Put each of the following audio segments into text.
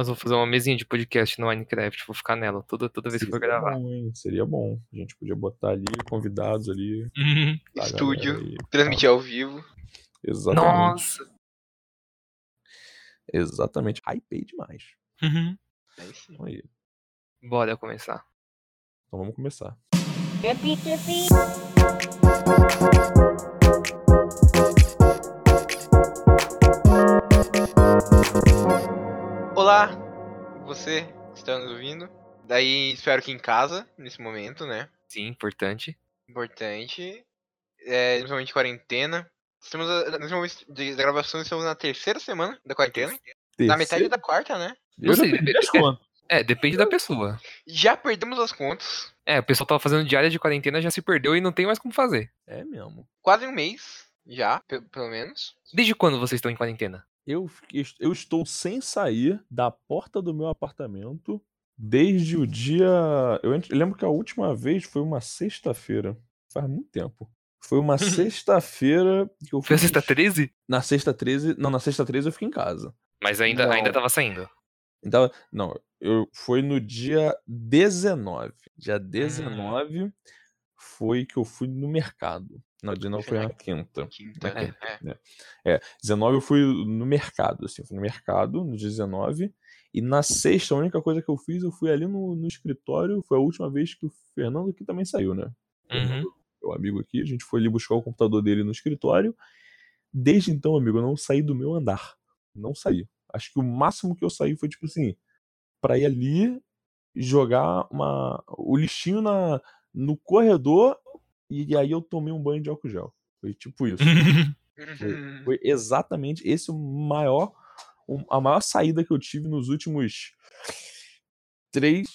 Mas vou fazer uma mesinha de podcast no Minecraft, vou ficar nela toda, toda vez que for Seria gravar. bom, hein? Seria bom. A gente podia botar ali convidados ali. Uhum. da Estúdio. aí. Transmitir ao vivo. Exatamente. Nossa! Exatamente. Hypei demais. Uhum. Aí sim. Então, aí. Bora começar. então vamos começar. Olá, você que está nos ouvindo. Daí espero que em casa, nesse momento, né? Sim, importante. Importante. É, de quarentena. Estamos, a- nesse momento de da gravação, estamos na terceira semana da quarentena. Na metade da quarta, né? Eu já sei, perdi depende- as contas. É, depende da pessoa. Já perdemos as contas. É, o pessoal tava fazendo diária de quarentena, já se perdeu e não tem mais como fazer. É mesmo. Quase um mês. Já, pe- pelo menos. Desde quando vocês estão em quarentena? Eu, eu estou sem sair da porta do meu apartamento desde o dia. Eu eu lembro que a última vez foi uma sexta-feira. Faz muito tempo. Foi uma sexta-feira que eu Foi a fui- sexta 13? Na sexta 13. Não, na sexta 13 eu fiquei em casa. Mas ainda, Não. ainda tava saindo. Então, não, eu foi no dia 19. Dia 19 foi que eu fui no mercado. Não, 19 foi na quinta. Quinta. Na É, quinta. é. É, 19 eu fui no mercado, assim, fui no mercado no dia 19. E na sexta, a única coisa que eu fiz, eu fui ali no, no escritório. Foi a última vez que o Fernando aqui também saiu, né? Uhum. Meu amigo aqui, a gente foi ali buscar o computador dele no escritório. Desde então, amigo, eu não saí do meu andar. Não saí. Acho que o máximo que eu saí foi, tipo assim, pra ir ali jogar uma, o lixinho na, no corredor e aí eu tomei um banho de álcool gel. Foi tipo isso. Foi, foi exatamente esse o maior, a maior saída que eu tive nos últimos três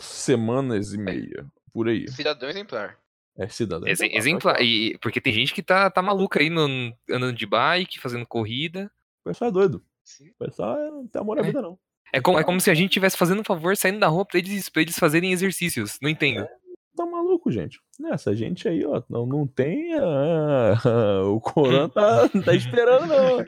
semanas e meia. Por aí. Cidadão exemplar. É cidadão. Exe- exemplar, E, porque tem gente que tá, tá maluca aí no, andando de bike, fazendo corrida. O pessoal é doido. Sim. O pessoal é- não tem amor à É. vida, não. É como, é como se a gente estivesse fazendo um favor saindo da rua pra eles, pra eles fazerem exercícios. Não entendo. Tá maluco, gente. Nessa gente aí, ó, não, não tem. ah, o Coran tá, tá esperando, não.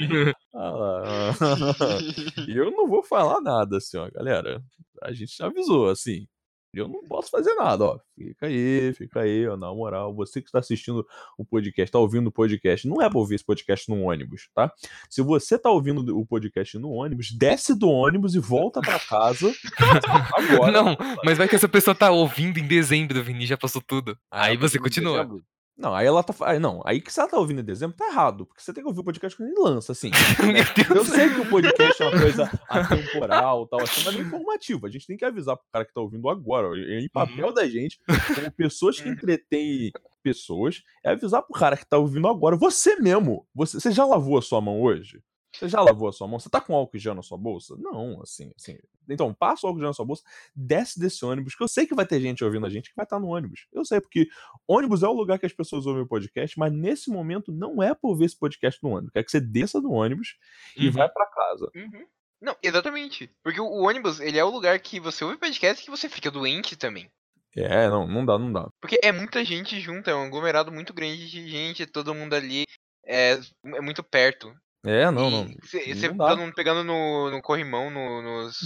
Ah eu não vou falar nada, assim, ó, galera. A gente já avisou, assim. Eu não posso fazer nada, ó. Fica aí, fica aí, ó, na moral. Você que está assistindo o podcast, tá ouvindo o podcast, não é pra ouvir esse podcast no ônibus, tá? Se você tá ouvindo o podcast no ônibus, desce do ônibus e volta pra casa agora. Não, mas vai que essa pessoa tá ouvindo em dezembro, Vini, já passou tudo. Ah, Aí você continua. dezembro? Não, aí ela tá. aí Não, aí que se ela tá ouvindo em dezembro, tá errado. Porque você tem que ouvir o podcast quando ele lança, assim. Meu Eu sei que o podcast é uma coisa atemporal tal, assim, mas é informativo. A gente tem que avisar pro cara que tá ouvindo agora. ó, Em papel da gente, como pessoas que entretêm pessoas, é avisar pro cara que tá ouvindo agora. Você mesmo. Você, você já lavou a sua mão hoje? Você já lavou a sua mão? Você tá com álcool gel na sua bolsa? Não, assim, assim. Então, passa o álcool gel na sua bolsa, desce desse ônibus, que eu sei que vai ter gente ouvindo a gente que vai estar no ônibus. Eu sei, porque ônibus é o lugar que as pessoas ouvem o podcast, mas nesse momento não é pra ouvir esse podcast no ônibus. Quer que você desça do ônibus e Uhum. vai pra casa. Uhum. Não, exatamente. Porque o o ônibus, ele é o lugar que você ouve podcast e que você fica doente também. É, não, não dá, não dá. Porque é muita gente junta, é um aglomerado muito grande de gente, todo mundo ali é, é muito perto. É, não, não. Você todo mundo pegando no, no corrimão, no- nos,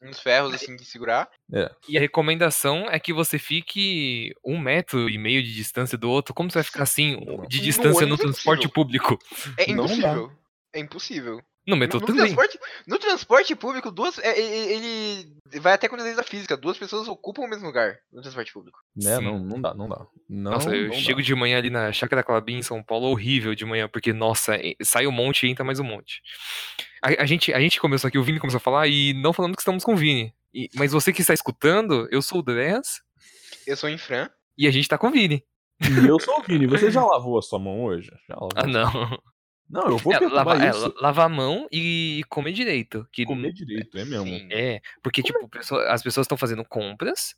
nos ferros, assim, de segurar. E a recomendação é que você fique um metro e meio de distância do outro. Como você vai ficar assim, de No distância no ônibus é transporte público? É impossível. É impossível. No No, metrô no também. transporte, no transporte público, duas. é- é- Ele vai até com a física. Duas pessoas ocupam o mesmo lugar no transporte público. Né, Sim. não, não dá, não dá. Não, Nossa, eu não chego dá. de manhã ali na Chácara Clabim, em São Paulo, horrível de manhã, porque, nossa, é- sai um monte e entra mais um monte. A, a gente, a gente começou aqui, o Vini começou a falar, e não falando que estamos com o Vini. E- mas você que está escutando, eu sou o Dress, Eu sou em Fran. e a gente tá com o Vini. E eu sou o Vini. Você já lavou a sua mão hoje? Já lavou? Ah, não. Não, eu vou É, lava, é, isso. la- lavar a mão e comer direito. Que Comer direito, é mesmo. Sim. É, porque, tipo, pessoa- as pessoas estão fazendo compras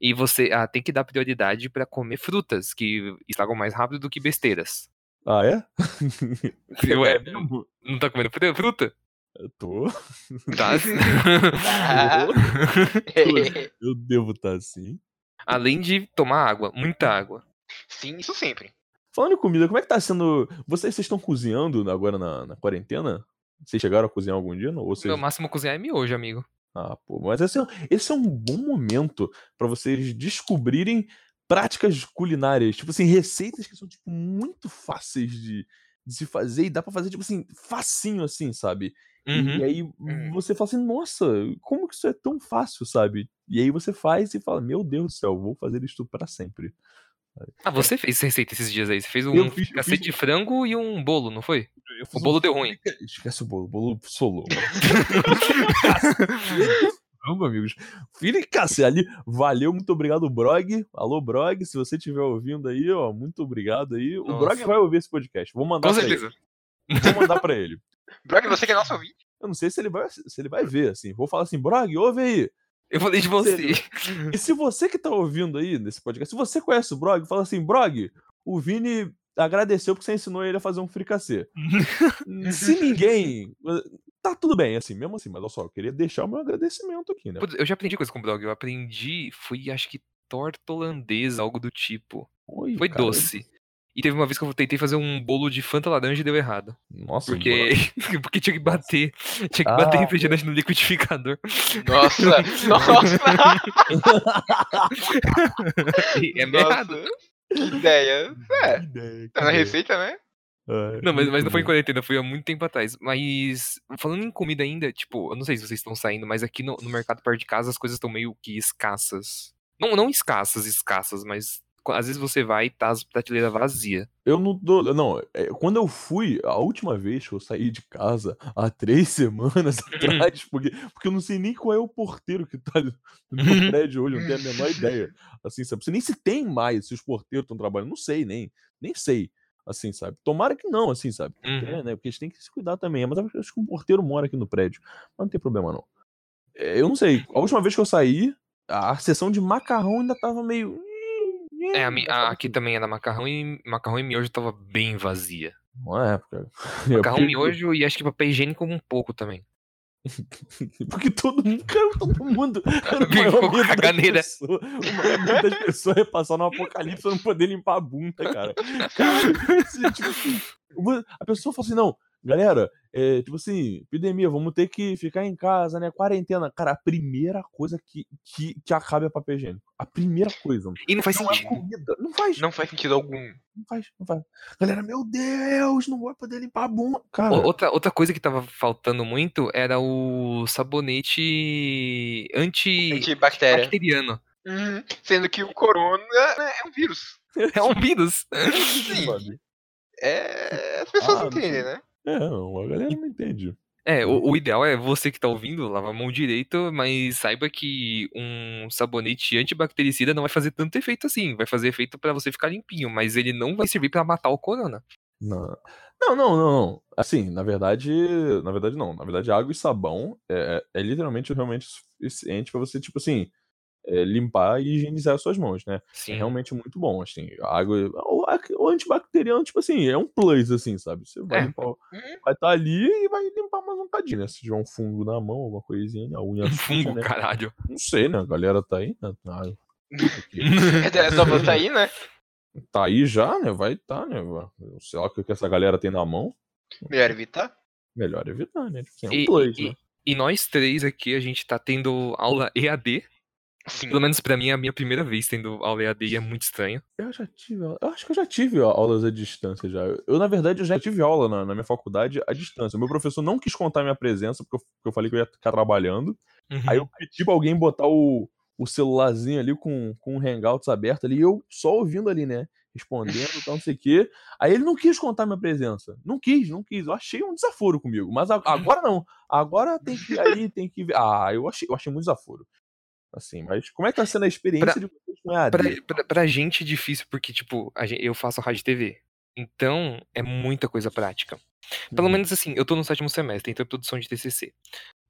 e você ah, tem que dar prioridade pra comer frutas, que estragam mais rápido do que besteiras. Ah, é? Ué, É mesmo? não tá comendo fru- fruta? Eu tô. Tá. Ah. Eu devo estar assim. Além de tomar água, muita água. Sim, isso sempre. Falando em comida, como é que tá sendo. Vocês, estão cozinhando agora na, na quarentena? Vocês chegaram a cozinhar algum dia? Não? Ou vocês... Meu máximo cozinhar é miojo, amigo. Ah, pô, mas esse é, esse é um bom momento pra vocês descobrirem práticas culinárias, tipo assim, receitas que são, tipo, muito fáceis de de se fazer e dá pra fazer, tipo assim, facinho assim, sabe. Uhum. E aí Hum. você fala assim: "Nossa, como que isso é tão fácil", sabe. E aí você faz e fala: "Meu Deus do céu, vou fazer isto pra sempre". Ah, você fez receita esses dias aí, você fez um Eu fiz eu fricassê fiz de frango e um bolo, não foi? eu O fiz um bolo deu ruim. esquece o bolo, o bolo solou. Caramba, amigos. Fricassê ali, valeu, muito obrigado, Brog. Alô, Brog, se você estiver ouvindo aí, ó, muito obrigado aí. O Brog Nossa. vai ouvir esse podcast, vou mandar Com pra ele. certeza. Vou mandar pra ele. Brog, você que é nosso ouvinte. Eu não sei se ele vai se ele vai ver, assim, vou falar assim: "Brog, ouve aí". Eu falei de você. E se você que tá ouvindo aí nesse podcast, se você conhece o Brog, fala assim: "Brog, o Vini agradeceu porque você ensinou ele a fazer um fricassê". se ninguém tá tudo bem, assim, mesmo assim, mas olha só, eu queria deixar o meu agradecimento aqui, né. Eu já aprendi coisa com o blog. Eu aprendi, foi acho que torta holandesa, algo do tipo. Oi, Foi cara, doce. E teve uma vez que eu tentei fazer um bolo de Fanta laranja e deu errado. Nossa, Porque, porque tinha que bater. Tinha que bater Ah. refrigerante no liquidificador. Nossa, nossa, é nossa. Que ideia. É, Que ideia, que tá na ideia. receita, né? É, Não, mas, mas não foi em quarentena, foi há muito tempo atrás. Mas, falando em comida ainda, tipo, eu não sei se vocês estão saindo, mas aqui no, no mercado perto de casa as coisas estão meio que escassas. Não, não escassas, escassas, mas às vezes você vai e tá as prateleiras vazias. Eu não dou. Não, é, quando eu fui, a última vez que eu saí de casa, há três semanas atrás, porque, porque eu não sei nem qual é o porteiro que tá no meu prédio hoje, eu não tenho a menor ideia. Assim, sabe? Você nem se tem mais, se os porteiros estão trabalhando, não sei, nem, nem sei. Assim, sabe? Tomara que não, assim, sabe? Uhum. É, né? Porque eles têm que se cuidar também. Mas acho que um porteiro mora aqui no prédio. Mas não tem problema, não. É, eu não sei. A última vez que eu saí, a sessão de macarrão ainda tava meio. É, a mi- ainda a- aqui também era macarrão e macarrão e miojo tava bem vazia. Não é, porque. Macarrão, porque- miojo e acho que papel higiênico um pouco também. Porque todo mundo, cara, todo mundo. Ficou com caganeira. pessoas- O maior das pessoas é passar no apocalipse e não poder limpar a bunda, cara. Cara, tipo assim, a pessoa fala assim, não, galera, é, tipo assim, epidemia, vamos ter que ficar em casa, né? Quarentena. Cara, a primeira coisa que, que, que acaba é papel higiênico. A primeira coisa. E não faz Não é sentido. comida. Não faz. Não. Não faz sentido algum. faz, não faz. Galera, meu Deus, não vai poder limpar a bunda. Cara, Outra, outra coisa que tava faltando muito era o sabonete anti Antibactéria. bacteriano. Uhum. Sendo que o corona né, é um vírus. É um vírus. Sim. É. As pessoas Ah, não entendem, não né? É, não, a galera não entende. É, o, o ideal é você que tá ouvindo, lava a mão direito, mas saiba que um sabonete antibactericida não vai fazer tanto efeito assim. Vai fazer efeito pra você ficar limpinho, mas ele não vai servir pra matar o corona. Não. Não, não, não. Assim, na verdade, na verdade não. Na verdade, água e sabão é, é literalmente realmente suficiente pra você, tipo assim, é, limpar e higienizar as suas mãos, né? Sim. É realmente muito bom, assim. A água, o, antibacteriano, tipo assim, é um plus, assim, sabe? Você vai É. limpar, Uhum. vai estar ali e vai limpar mais um cadinho, né? Se tiver um fungo na mão, alguma coisinha, a unha Um suja, fungo, né? caralho. Não sei, né? A galera tá aí, né? Ah, ok. É só você aí, né? tá aí já, né? Vai tá, né? Sei lá o que que essa galera tem na mão. Melhor evitar. Melhor evitar, né? Tipo assim, é um E, plus, e- né? e nós três aqui, a gente tá tendo aula EAD. Sim. Pelo menos pra mim é a minha primeira vez tendo aula EAD e é muito estranho. Eu já tive. Eu acho que eu já tive aulas à distância já. Eu, na verdade, eu já tive aula na, na minha faculdade à distância. O meu professor não quis contar minha presença, porque eu, porque eu falei que eu ia ficar trabalhando. Aí eu pedi pra alguém botar o, o celularzinho ali com, com o Hangouts aberto ali, e eu só ouvindo ali, né? Respondendo, tal, não sei o quê. Aí ele não quis contar minha presença. Não quis, não quis. Eu achei um desaforo comigo. Mas a- agora não. Agora tem que aí, tem que ver. Ah, eu achei, eu achei muito desaforo. Assim, mas como é que tá sendo a experiência Pra- de vocês com EAD? Pra, pra, pra gente é difícil, porque, tipo, a gen- eu faço rádio e TV. Então, é muita coisa prática. Pelo Uhum. menos assim, eu tô no sétimo semestre, então é produção de TCC.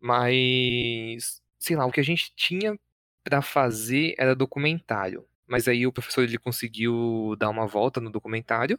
Mas, sei lá, o que a gente tinha pra fazer era documentário. Mas aí o professor ele conseguiu dar uma volta no documentário.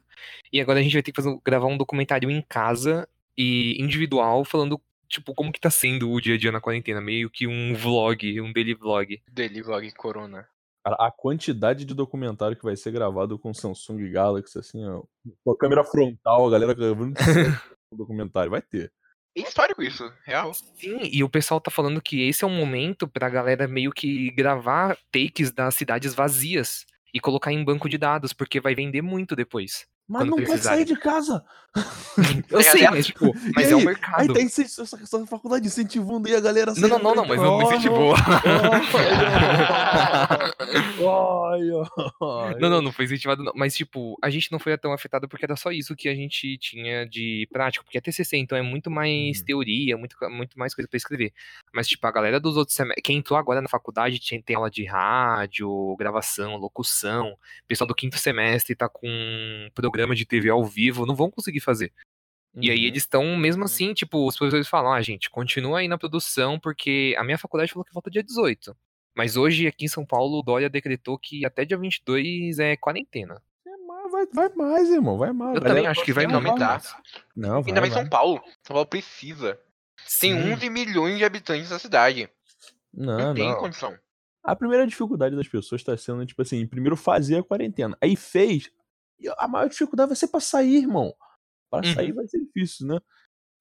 E agora a gente vai ter que fazer, gravar um documentário em casa e individual, falando, tipo, como que tá sendo o dia a dia na quarentena. Meio que um vlog, um daily vlog. Daily Vlog Corona. Cara, a quantidade de documentário que vai ser gravado com Samsung Galaxy, assim, ó, com a câmera frontal, a galera gravando documentário, vai ter. é histórico isso, real. Sim, e o pessoal tá falando que esse é um momento pra galera meio que gravar takes das cidades vazias e colocar em banco de dados, porque vai vender muito depois. Mas não pode precisarem. sair de casa. Eu Tem sei, mas, tipo, E mas é aí? mercado. Aí tem essa, essa, faculdade incentivando aí a galera a Não, sair não, da não, não, mas não incentivou. Não, não, não foi incentivado, não. Mas, tipo, a gente não foi tão afetado porque era só isso que a gente tinha de prático. Porque é TCC, então é muito mais Uhum. teoria, muito, muito mais coisa pra escrever. Mas, tipo, a galera dos outros semestres. Quem entrou agora na faculdade tinha, tem aula de rádio, gravação, locução. O pessoal do quinto semestre tá com um programa de TV ao vivo, não vão conseguir fazer. E aí Uhum. eles estão, mesmo assim, tipo, os professores falam, ah, gente, continua aí na produção, porque a minha faculdade falou que volta dia 18. Mas hoje, aqui em São Paulo, o Dória decretou que até dia 22 é quarentena. É, vai, vai mais, irmão. Vai mais. Eu Galera, também acho que vai não aumentar. Não, vai, Ainda mais em vai. São Paulo. São Paulo precisa. Tem Sim. 11 milhões de habitantes na cidade. Não, Não, tem não. condição. A primeira dificuldade das pessoas está sendo, tipo assim, primeiro fazer a quarentena. Aí fez. E a maior dificuldade vai ser pra sair, irmão. Pra Uhum. sair vai ser difícil, né?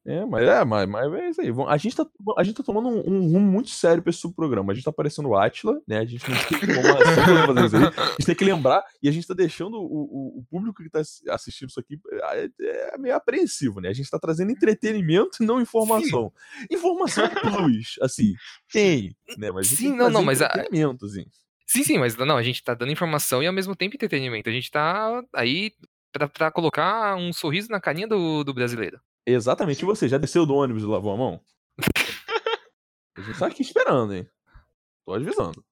É, mas é, mas, mas é isso aí. A gente tá, a gente tá tomando um, um rumo muito sério pra esse programa. A gente tá parecendo o Atila, né? A gente não tem como fazer isso aí. A gente tem que lembrar e a gente tá deixando o, o, o público que tá assi- assistindo isso aqui é, é meio apreensivo, né? A gente tá trazendo entretenimento e não informação. Informação é plus, assim, tem, né? Mas Sim, não, não, mas a- entretenimento, assim. Sim, sim, mas não, a gente tá dando informação e ao mesmo tempo entretenimento. A gente tá aí pra, pra colocar um sorriso na carinha do, do brasileiro. Exatamente. E você, já desceu do ônibus e lavou a mão? A gente tá aqui esperando, hein? Tô avisando.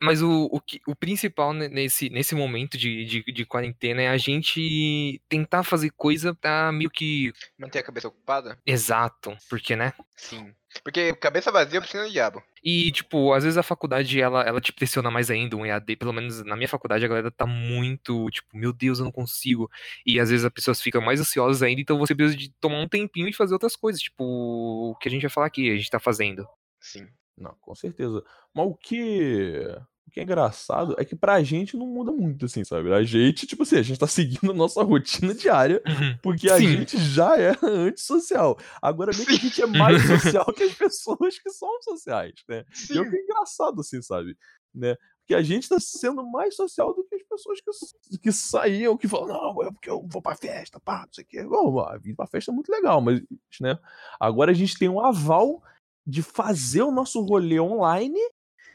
Mas o, o, que- o principal ne- nesse, nesse momento de, de, de quarentena é a gente tentar fazer coisa pra meio que. Manter a cabeça ocupada? Exato, porque, né? Sim. Porque cabeça vazia precisa do diabo. E, tipo, às vezes a faculdade, ela, ela te pressiona mais ainda, um EAD, pelo menos na minha faculdade a galera tá muito, tipo, meu Deus, eu não consigo. E às vezes as pessoas ficam mais ansiosas ainda, então você precisa de tomar um tempinho e fazer outras coisas, tipo, o que a gente vai falar aqui, a gente tá fazendo. Sim. Não, com certeza. Mas o que. O que é engraçado é que pra gente não muda muito, assim, sabe? A gente, tipo assim, a gente tá seguindo a nossa rotina diária, porque a Sim. gente já é antissocial. Agora, meio que a gente é mais social que as pessoas que são sociais, né? E é o que é engraçado, assim, sabe? Né? Porque a gente tá sendo mais social do que as pessoas que, que saíam, que falam, não, é porque eu vou pra festa, pá, não sei o quê. Bom, a vir pra festa é muito legal, mas, né? Agora a gente tem um aval de fazer o nosso rolê online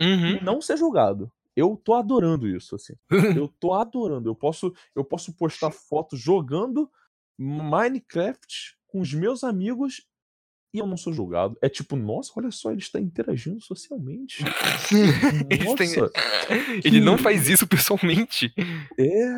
Uhum. e não ser julgado. Eu tô adorando isso, assim. Eu tô adorando. Eu posso, eu posso postar foto jogando Minecraft com os meus amigos e eu não sou julgado. É tipo, nossa, olha só, ele está interagindo socialmente. Eles têm- Nossa, Ele não faz isso pessoalmente. é.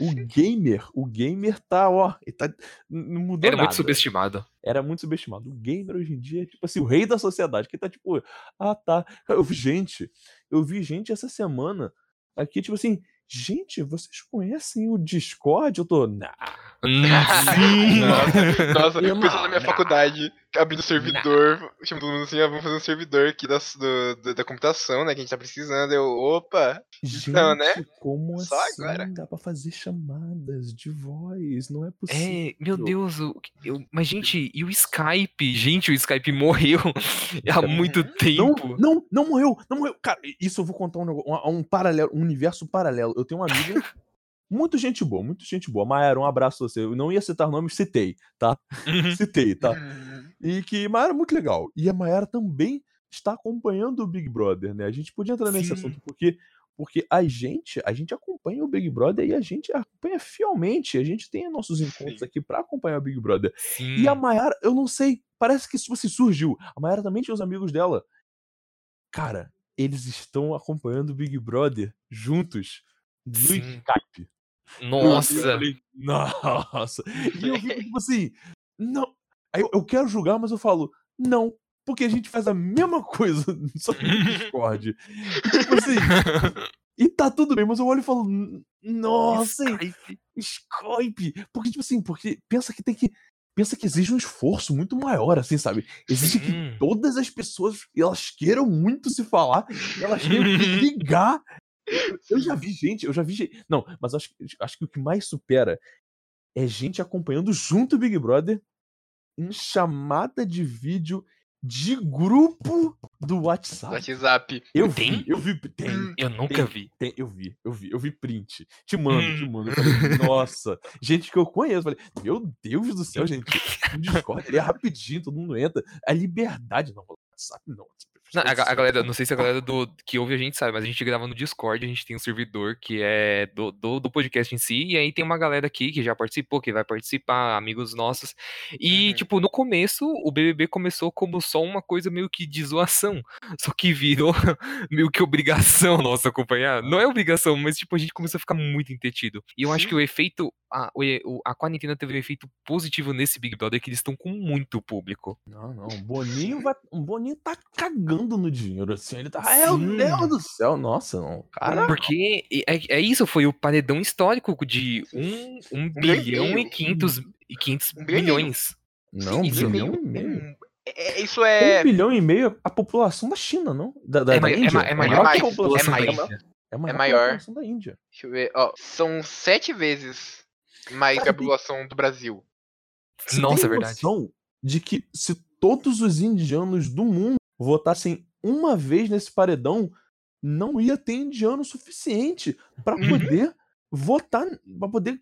O gamer, o gamer tá, ó, ele tá, não mudou Era nada. muito subestimado. Era muito subestimado. O gamer hoje em dia é tipo assim, o rei da sociedade, que tá tipo, ah tá. Eu vi gente, eu vi gente essa semana aqui, tipo assim, gente, vocês conhecem o Discord? Eu tô, nah, Sim! Nossa, nossa, Irmão, o pessoal da minha não. faculdade abrindo servidor, chama todo mundo assim, ah, vamos fazer um servidor aqui da, do- do- da computação, né, que a gente tá precisando. Eu, opa, gente, Então, né? como Só assim? agora. Dá pra fazer chamadas de voz, não é possível. É, meu Deus, o- eu- mas gente, e o Skype? Gente, o Skype morreu há muito Não, tempo. não, não morreu, não morreu. Cara, isso eu vou contar um negócio, um, um paralelo, um universo paralelo. Eu tenho uma amiga, muito gente boa, muito gente boa. Mayara, um abraço a você. Eu não ia citar nomes, citei, tá? Uhum. Citei, tá? E que Mayara é muito legal. E a Mayara também está acompanhando o Big Brother, né? A gente podia entrar nesse Sim. assunto, porque, porque a gente, a gente acompanha o Big Brother e a gente acompanha fielmente. A gente tem nossos encontros Sim. aqui pra acompanhar o Big Brother. Sim. E a Mayara, eu não sei, parece que tipo assim, surgiu. A Mayara também tinha os amigos dela. Cara, eles estão acompanhando o Big Brother juntos no Sim. Skype. Eu Nossa. falei, nossa. E eu fico tipo assim, não. Aí eu, eu quero julgar, mas eu falo, não. Porque a gente faz a mesma coisa, só que no Discord. E, tipo assim, e tá tudo bem, mas eu olho e falo, "N- nossa, Skype. Skype. Porque, tipo assim, porque pensa que tem que. Pensa que exige um esforço muito maior, assim, sabe? Exige que Sim. todas as pessoas elas queiram muito se falar, elas tenham que ligar. Eu já vi gente, eu já vi gente. Não, mas acho, que- acho que o que mais supera é gente acompanhando junto o Big Brother em chamada de vídeo de grupo do WhatsApp. WhatsApp. Eu Tem? vi, eu vi, tem, Eu nunca Tem. vi. tem, eu vi, eu vi, eu vi print. Te mando, te Hum. mando. Eu falei, Nossa, gente que eu conheço. Falei, meu Deus do céu, gente. O Discord ele é rapidinho, todo mundo entra. A liberdade, não, o WhatsApp não. Não, a, a galera, não sei se a galera do, que ouve a gente sabe, mas a gente grava no Discord, a gente tem um servidor que é do, do, do podcast em si, e aí tem uma galera aqui que já participou, que vai participar, amigos nossos. E, Uhum. tipo, no começo, o BBB começou como só uma coisa meio que de zoação, só que virou meio que obrigação nossa acompanhar. Não é obrigação, mas, tipo, a gente começou a ficar muito entretido. E eu acho Sim. que o efeito, a, a quarentena teve um efeito positivo nesse Big Brother, que eles estão com muito público. Não, não. O Boninho vai. O Boninho tá cagando no dinheiro, assim. Ele tá. Ai, meu Sim. Deus do céu. Nossa, não. Cara. Porque é, é isso, foi o paredão histórico de 1 um, um bilhão e bilhão e meio. 500, e 500 Um bilhão e meio. milhões. Não, um isso bilhão e meio. um- é- isso é. Um bilhão e meio a população da China, não? Da, da, É, da é Índia? ma- é maior que a população é da mais. Índia. É maior, É maior. população da Índia. Deixa eu ver. Ó, são sete vezes mais que Cara, a tem- população do Brasil. Você Nossa, tem é verdade. noção de que se todos os indianos do mundo votassem uma vez nesse paredão, não ia ter indiano suficiente pra Uhum. poder votar, pra poder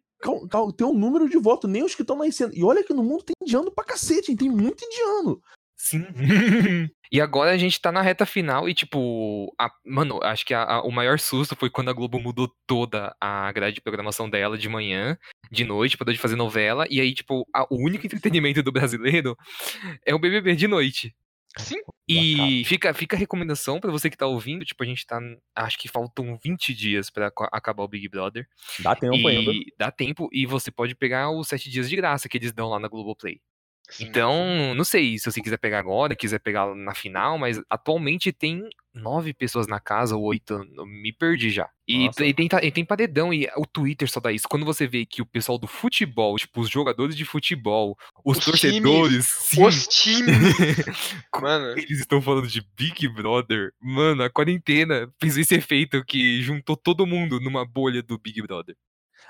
ter um número de voto, nem os que estão nascendo. E olha que no mundo tem indiano pra cacete, hein? tem muito indiano. Sim. e agora a gente tá na reta final e, tipo, a- mano, acho que a- a- o maior susto foi quando a Globo mudou toda a grade de programação dela de manhã, de noite, pra de fazer novela. E aí, tipo, a- o único entretenimento do brasileiro é o BBB de noite. Sim. E fica, fica a recomendação pra você que tá ouvindo, tipo, a gente tá, acho que faltam 20 dias pra co- acabar o Big Brother. Dá tempo ainda. E dá tempo e você pode pegar os 7 dias de graça que eles dão lá na Globoplay. Sim. Então, não sei se você quiser pegar agora, quiser pegar na final, mas atualmente tem nove pessoas na casa, ou oito, me perdi já. E, e tem, ta- e tem paredão, e o Twitter só dá isso. Quando você vê que o pessoal do futebol, tipo, os jogadores de futebol, os, Os torcedores, sim, Os times. Mano. eles estão falando de Big Brother. Mano, a quarentena fez esse efeito que juntou todo mundo numa bolha do Big Brother.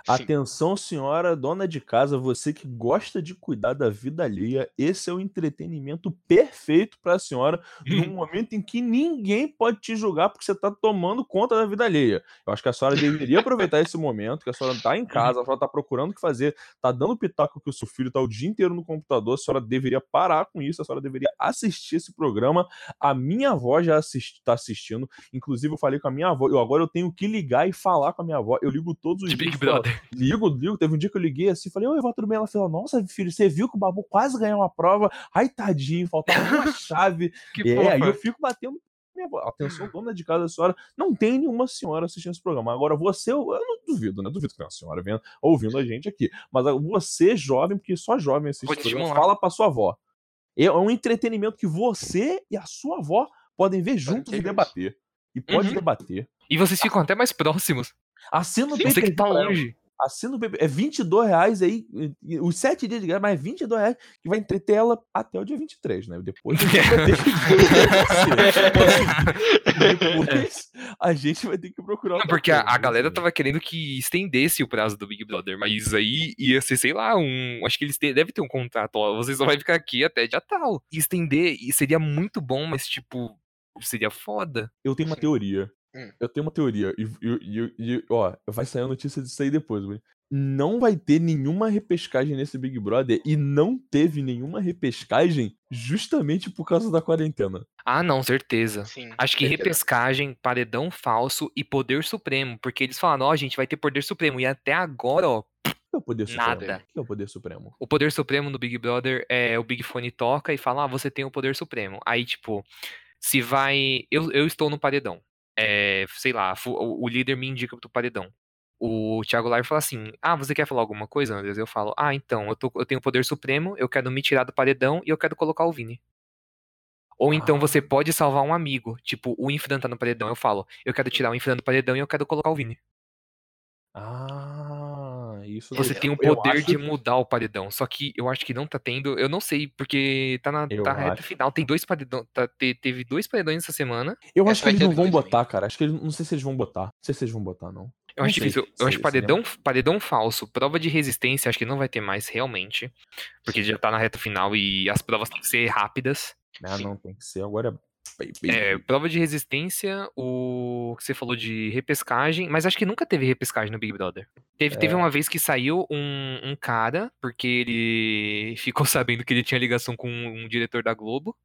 Atenção, senhora dona de casa, você que gosta de cuidar da vida alheia, esse é o entretenimento perfeito para a senhora num momento em que ninguém pode te julgar porque você está tomando conta da vida alheia. Eu acho que a senhora deveria aproveitar esse momento, que a senhora está em casa, a senhora está procurando o que fazer, está dando pitaco que o seu filho está o dia inteiro no computador, a senhora deveria parar com isso, a senhora deveria assistir esse programa. A minha avó já está assistindo, inclusive eu falei com a minha avó, eu agora eu tenho que ligar e falar com a minha avó. Eu ligo todos os dias. Ligo, ligo. Teve um dia que eu liguei assim, falei, oi, Eva, tudo bem? Ela falou, nossa, filho, você viu que o Babu quase ganhou uma prova? Ai, tadinho, faltava uma chave. Que é, aí eu fico batendo. Minha avó. Atenção, dona de casa da senhora, não tem nenhuma senhora assistindo esse programa. Agora, você, eu, não duvido, né? Duvido que tenha uma senhora vendo, ouvindo a gente aqui. Mas ah, você, jovem, porque só jovem assiste programa, fala pra sua avó. É um entretenimento que você e a sua avó podem ver juntos e debater. E pode Uhum. debater. E vocês ficam até mais próximos. Assina o pay-per-view tá longe. Assina o PP. É 22 reais aí, os 7 dias de graça, mas 22 reais que vai entreter ela até o dia 23, né? Depois a gente vai ter que. Depois a gente vai ter que procurar Não, porque a, coisa, a galera assim. tava querendo que estendesse o prazo do Big Brother, mas aí ia ser, sei lá, um. Acho que eles te- devem ter um contrato, ó. Você só vai ficar aqui até dia tal. E estender, e seria muito bom, mas, tipo, seria foda. Eu tenho uma Sim. teoria. Hum. Eu tenho uma teoria. E, e- e- e, ó, vai sair a notícia disso aí depois, güey. Não vai ter nenhuma repescagem nesse Big Brother e não teve nenhuma repescagem justamente por causa da quarentena. Ah, não, certeza. Sim. Acho que É, repescagem, paredão falso e poder supremo. Porque eles falaram, ó, a gente vai ter poder supremo. E até agora, ó, O que é o poder supremo? Nada. O que é o poder supremo? o poder supremo no Big Brother é o Big Fone toca e fala, ah, você tem o poder supremo. Aí, tipo, se vai. Eu, eu estou no paredão. É, sei lá, o, líder me indica pro paredão. O Thiago Live fala assim: Ah, você quer falar alguma coisa, Andres? Eu falo: Ah, então, eu, tô, eu tenho o poder supremo, eu quero me tirar do paredão e eu quero colocar o Vini. Ou então Ah. você pode salvar um amigo. Tipo, o Infran tá no paredão. Eu falo: Eu quero tirar o Infran do paredão e eu quero colocar o Vini. Ah, isso Você tem o poder de mudar o paredão. Só que eu acho que não tá tendo. Eu não sei, porque tá na tá reta final. Tem dois paredões. Tá, te- teve dois paredões essa semana. Eu Essa acho que eles não vão botar, cara. Acho que eles, não sei se eles vão botar. Não sei se eles vão botar, não. Eu Não acho sei, difícil. Eu sei, acho sei paredão, paredão falso. Prova de resistência, acho que não vai ter mais realmente. Porque já tá na reta final e as provas têm que ser rápidas. Ah, Sim. não, tem que ser agora. É, prova de resistência, o que você falou de repescagem, mas acho que nunca teve repescagem no Big Brother. Teve, teve É. uma vez que saiu um, um cara, porque ele ficou sabendo que ele tinha ligação com um diretor da Globo.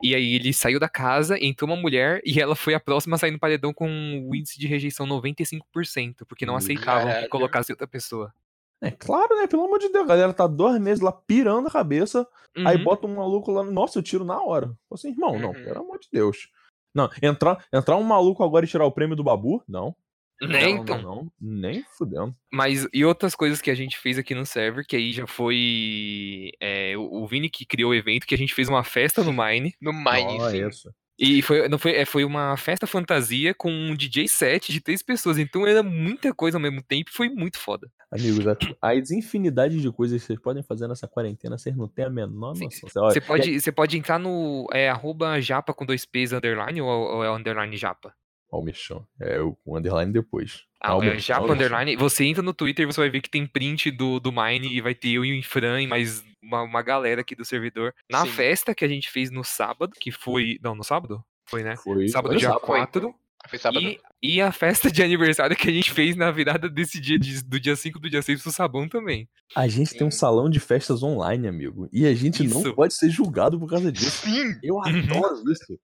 E aí ele saiu da casa, entrou uma mulher e ela foi a próxima a sair no paredão com um índice de rejeição 95%, porque não Ih, aceitavam que colocasse outra pessoa. É claro, né? Pelo amor de Deus, a galera tá dois meses lá pirando a cabeça. Aí Uhum. bota um maluco lá. Nossa, eu tiro na hora. Fala Assim, irmão, não, Uhum. pelo amor de Deus. Não, entrar, entrar um maluco agora e tirar o prêmio do Babu? Não. Né, não, então. Não, não, nem fudendo. Mas e outras coisas que a gente fez aqui no server, que aí já foi é, o, o Vini que criou o evento, que a gente fez uma festa no Mine. No Mine, Ó, sim. isso. E foi, não foi, é, foi uma festa fantasia com um DJ set de três pessoas. Então era muita coisa ao mesmo tempo e foi muito foda. Amigos, a- as infinidades de coisas que vocês podem fazer nessa quarentena, vocês não têm a menor Sim, noção. Você olha, pode, você pode entrar no é, arroba japa com dois P's underline ou, ou é underline japa? Ó, o mexão. É o underline depois. Ah, o é mexão, japa o mexão. underline. Você entra no Twitter e você vai ver que tem print do, do Mine e vai ter eu e o Fran e mais uma, uma galera aqui do servidor. Na Sim. festa que a gente fez no sábado, que foi. Não, no sábado? Foi, né? Foi Sábado, foi dia sábado. Foi. 4. Foi sábado. E, e a festa de aniversário que a gente fez na virada desse dia, de- do dia 5 do dia 6 pro Sabão também. A gente tem um Sim. salão de festas online, amigo. E a gente não Isso. pode ser julgado por causa disso. Sim! Eu adoro isso.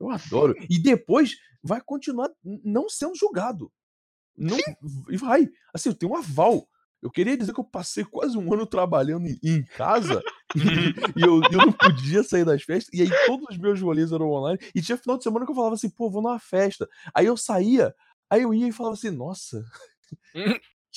Eu adoro. E depois vai continuar não sendo julgado. Não, e vai. Assim, eu tenho um aval. Eu queria dizer que eu passei quase um ano trabalhando em, em casa e, e eu, eu não podia sair das festas. E aí todos os meus rolês eram online. E tinha final de semana que eu falava assim, pô, vou numa festa. Aí eu saía, aí eu ia e falava assim, nossa,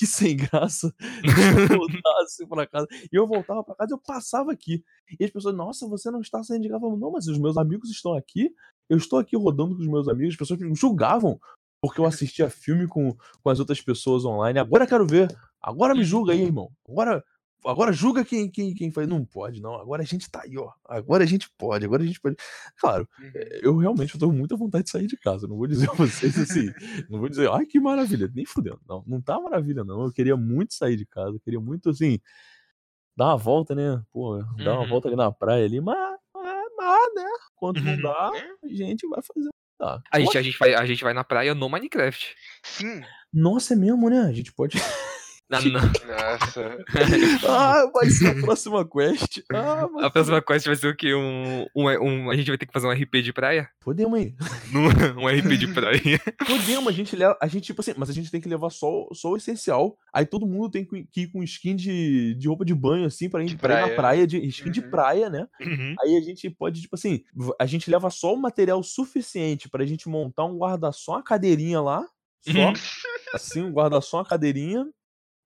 que sem graça. Eu voltar assim pra casa. E eu voltava pra casa eu passava aqui. E as pessoas, nossa, você não está saindo de casa. Falava, não, mas os meus amigos estão aqui. Eu estou aqui rodando com os meus amigos. As pessoas me julgavam porque eu assistia filme com, com as outras pessoas online. Agora quero ver. Agora me julga aí, irmão. Agora, agora julga quem, quem, quem faz. Não pode, não. Agora a gente tá aí, ó. Agora a gente pode. Agora a gente pode. Claro, Uhum. eu realmente tô com muita vontade de sair de casa. Não vou dizer a vocês assim. Não vou dizer, ai que maravilha. Nem fudendo. Não, não tá maravilha, não. Eu queria muito sair de casa. Eu queria muito, assim, dar uma volta, né? Pô, dar uma Uhum. volta ali na praia ali. Mas, mas, mas, né? Quando não Uhum. dá, É. a gente vai fazer. Tá. A gente, a, gente vai, a gente vai na praia no Minecraft. Sim! Nossa, é mesmo, né? A gente pode. Na- na- Nossa. ah, vai ser a próxima quest. Ah, vai a próxima quest vai ser o quê? Um, um, um- a gente vai ter que fazer um RP de praia? Podemos aí. Um RP de praia. Podemos, a gente leva. A gente, tipo assim, mas a gente tem que levar só, só o essencial. Aí todo mundo tem que ir com skin de, de roupa de banho, assim, pra ir, De pra ir na praia. de skin de Uhum. praia, né? Uhum. Aí a gente pode, tipo assim, a gente leva só o material suficiente pra gente montar um guarda-só, uma cadeirinha lá, só. Uhum. Assim, um guarda-só, uma cadeirinha.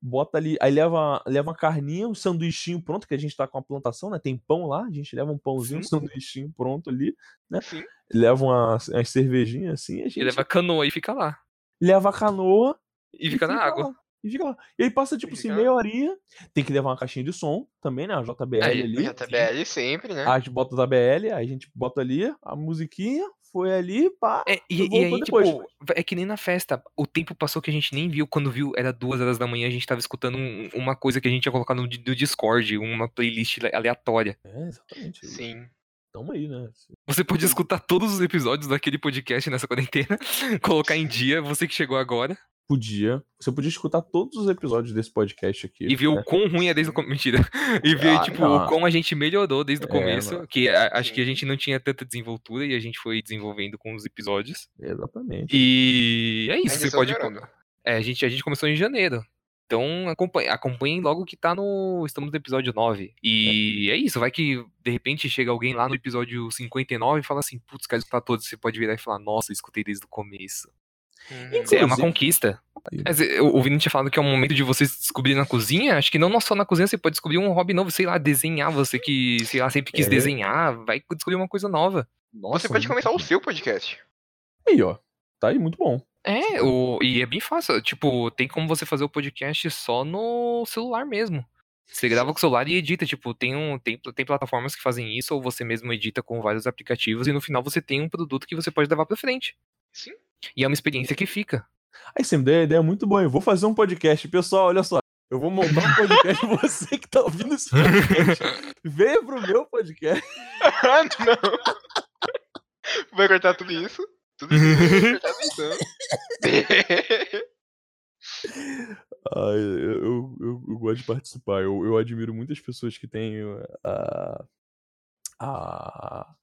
Bota ali, aí leva, leva uma carninha, um sanduichinho pronto, que a gente tá com a plantação, né? Tem pão lá, a gente leva um pãozinho, um Sim. sanduichinho pronto ali, né? Sim. Leva umas, umas cervejinhas assim, a gente E leva canoa e fica lá. leva a canoa E fica na água. lá, e fica lá. E aí passa, tipo E assim, fica- meia horinha. Tem que levar uma caixinha de som também, né? A JBL Aí, ali. JBL sempre, né? A gente bota da BL, aí a gente bota ali a musiquinha, foi ali, pá. É, e, e aí, depois. tipo, é que nem na festa. O tempo passou que a gente nem viu. Quando viu, era duas horas da manhã, a gente tava escutando um- uma coisa que a gente tinha colocado no, do Discord, uma playlist ale- aleatória. É, exatamente. Sim. Tamo aí, né? Você pode escutar todos os episódios daquele podcast nessa quarentena, colocar em dia, você que chegou agora, Podia. Você podia escutar todos os episódios desse podcast aqui. e ver né? o quão ruim é desde o começo. Mentira. E ver, Ah, tipo, não. o quão a gente melhorou desde o É, começo. mano. Que a- acho que a gente não tinha tanta desenvoltura e a gente foi desenvolvendo com os episódios. Exatamente. E é isso, você estamos pode. É, a gente, a gente começou em janeiro. Então acompanhe, acompanhem logo que tá no. Estamos no episódio 9. E é isso, vai que de repente chega alguém lá no episódio 59 e fala assim, putz, quero escutar todos. Você pode virar e falar, nossa, eu escutei desde o começo. Isso é uma Inclusive- conquista. Mas o o Vini tinha falado que é o momento de você se descobrir na cozinha. Acho que não só na cozinha, você pode descobrir um hobby novo, sei lá, desenhar. Você que, sei lá, sempre quis É. desenhar, vai descobrir uma coisa nova. Nossa, Você pode começar o bom. seu podcast. Aí, ó. Tá aí, muito bom. É, o, e é bem fácil. Tipo, tem como você fazer o podcast só no celular mesmo. Você grava com o celular e edita. Tipo, tem, um, tem, tem plataformas que fazem isso, ou você mesmo edita com vários aplicativos, e no final você tem um produto que você pode levar pra frente. Sim. E é uma experiência que fica. Aí você me deu a ideia muito boa. Eu vou fazer um podcast. Pessoal, olha só. Eu vou montar um podcast. Você que tá ouvindo esse podcast, venha pro meu podcast. Ah, não. Vai cortar tudo isso? Tudo isso então. Ai, eu, eu, eu, eu gosto de participar. Eu, eu admiro muitas pessoas que têm a. a.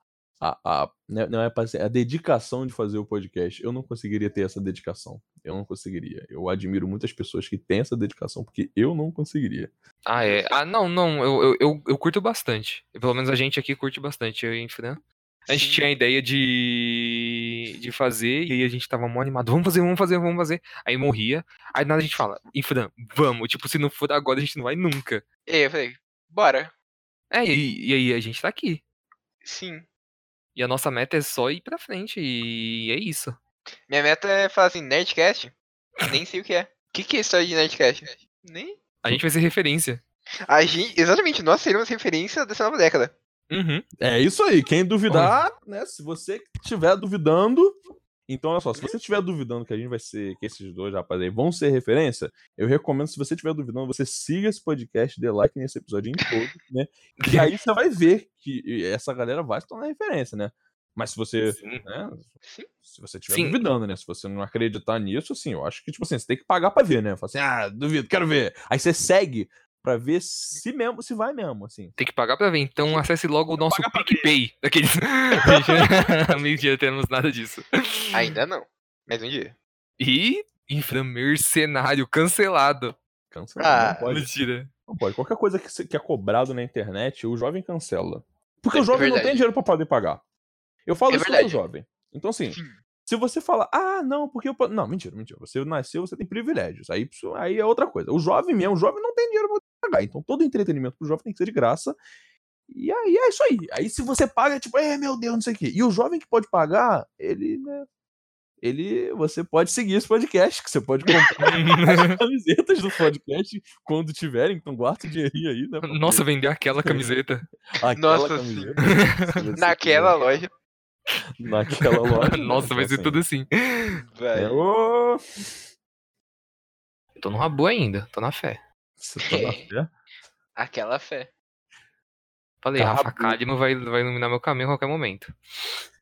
a, a né, não é a dedicação de fazer o podcast. Eu não conseguiria ter essa dedicação. Eu não conseguiria. Eu admiro muitas pessoas que têm essa dedicação, porque eu não conseguiria. Ah, é. Ah, não, não, eu, eu, eu, eu curto bastante. Pelo menos a gente aqui curte bastante, eu e Fran. A gente tinha a ideia de, de fazer, e aí a gente tava mó animado. Vamos fazer, vamos fazer, vamos fazer. Aí morria. Aí nada a gente fala, Infran, vamos. Tipo, se não for agora, a gente não vai nunca. E aí eu falei, bora. É, e, e aí a gente tá aqui. Sim. E a nossa meta é só ir pra frente, e é isso. Minha meta é falar assim, Nerdcast? Nem sei o que é. O que, que é isso aí de Nerdcast? Nem. A gente vai ser referência. A gente, exatamente, nós seremos referência dessa nova década. Uhum. É isso aí. Quem duvidar, né? Se você estiver duvidando. Então, olha só, se você estiver duvidando que a gente vai ser, que esses dois rapazes aí vão ser referência, eu recomendo, se você estiver duvidando, você siga esse podcast, dê like nesse episódio em todo, né? E aí você vai ver que essa galera vai se tornar referência, né? Mas se você. Né, se você estiver Sim. duvidando, né? Se você não acreditar nisso, assim, eu acho que, tipo assim, você tem que pagar pra ver, né? Fala assim, ah, duvido, quero ver. Aí você segue pra ver se mesmo, se vai mesmo, assim. Tem que pagar pra ver. Então acesse logo o nosso. PicPay. Daqueles. Mentira, temos nada disso. Ainda não. Mas um dia. E Infra Mercenário cancelado. Cancela. Ah, não pode. Mentira. Não pode. Qualquer coisa que, que é cobrado na internet, o jovem cancela. Porque É o jovem não verdade. tem dinheiro pra poder pagar. Eu falo É isso verdade. pro jovem. Então, assim, Sim. se você fala, ah, não, porque eu. po-" Não, mentira, mentira. Você nasceu, você tem privilégios. Aí, aí é outra coisa. O jovem mesmo, o jovem não tem dinheiro pra pagar. Então, todo entretenimento pro jovem tem que ser de graça. E aí é isso aí. Aí, se você paga, tipo, é, meu Deus, não sei o quê. E o jovem que pode pagar, ele, né? Ele, você pode seguir esse podcast, que você pode comprar as camisetas do podcast quando tiverem, então guarda o dinheirinho aí, né? Nossa, vender aquela camiseta. Aquela Nossa, camiseta, Naquela loja. Naquela loja. né? Nossa, vai Então, ser assim, tudo assim. Vai. é, Tô no rabo ainda, tô na fé. Você tá na fé? Aquela fé. Falei. Rafa Kalimann vai, vai iluminar meu caminho a qualquer momento.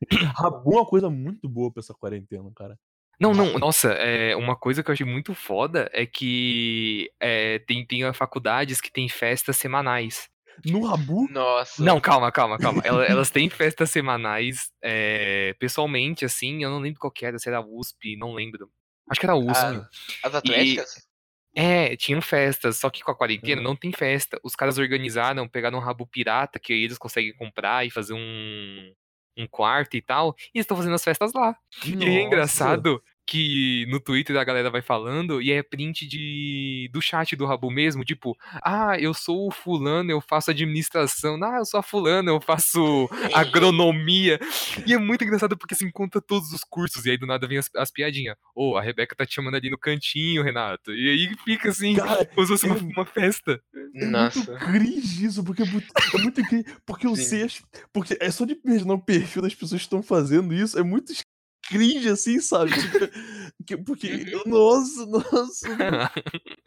Rabu é uma coisa muito boa pra essa quarentena, cara. Não, não, nossa, é, uma coisa que eu achei muito foda é que é, tem, tem faculdades que tem festas semanais. No Rabu, Nossa. Não, calma, calma, calma. Ela- Elas, têm festas semanais é, pessoalmente, assim, eu não lembro qual que era, se era USP, não lembro. Acho que era USP. Ah, As atléticas? É, tinham festas, só que com a quarentena Uhum. não tem festa. Os caras organizaram, pegaram um rabo pirata, que aí eles conseguem comprar e fazer um, um quarto e tal, e eles estão fazendo as festas lá. E aí é Nossa. engraçado que no Twitter a galera vai falando e é print de do chat do Rabu mesmo, tipo, ah, eu sou o fulano, eu faço administração, ah, eu sou a fulano, eu faço agronomia. E é muito engraçado porque se encontra todos os cursos e aí do nada vem as, as piadinhas. Ô, a Rebeca tá te chamando ali no cantinho, Renato. E aí fica assim, Cara, como se fosse uma, uma festa. É Nossa. muito cringe isso, porque é muito, é muito cringe. Porque eu Sim. sei. Porque é só de imaginar o perfil das pessoas que estão fazendo isso. É muito cringe, assim, sabe? Tipo, que- porque. Nossa, nossa.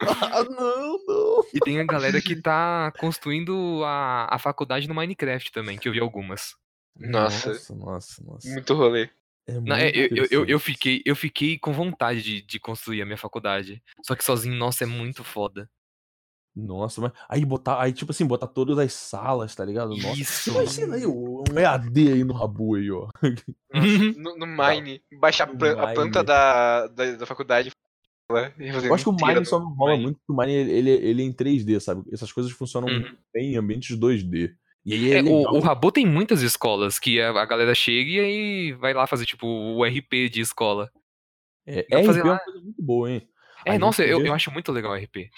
Ah, não, não. E tem a galera que tá construindo a, a faculdade no Minecraft também, que eu vi algumas. Nossa. Nossa, nossa, nossa. Muito rolê. É Não, é, eu, eu, eu, fiquei, eu fiquei com vontade de, de construir a minha faculdade. Só que sozinho, nossa, é muito foda. Nossa, mas aí botar, aí tipo assim, botar todas as salas, tá ligado? Nossa. Isso. Imagina aí um EAD aí no Rabu aí, ó. No, no Mine, baixar a No a planta da, da, da faculdade. e fazer Eu acho que o Mine só não rola Mine. muito, porque o Mine ele, ele, ele é em 3D, sabe? Essas coisas funcionam Uhum. bem em ambientes 2D. E aí é, É, legal. o, o Rabo tem muitas escolas que a, a galera chega e aí vai lá fazer, tipo, o RP de escola. É, RP fazer é uma lá. coisa muito boa, hein? É, A nossa, eu, eu acho muito legal o RP.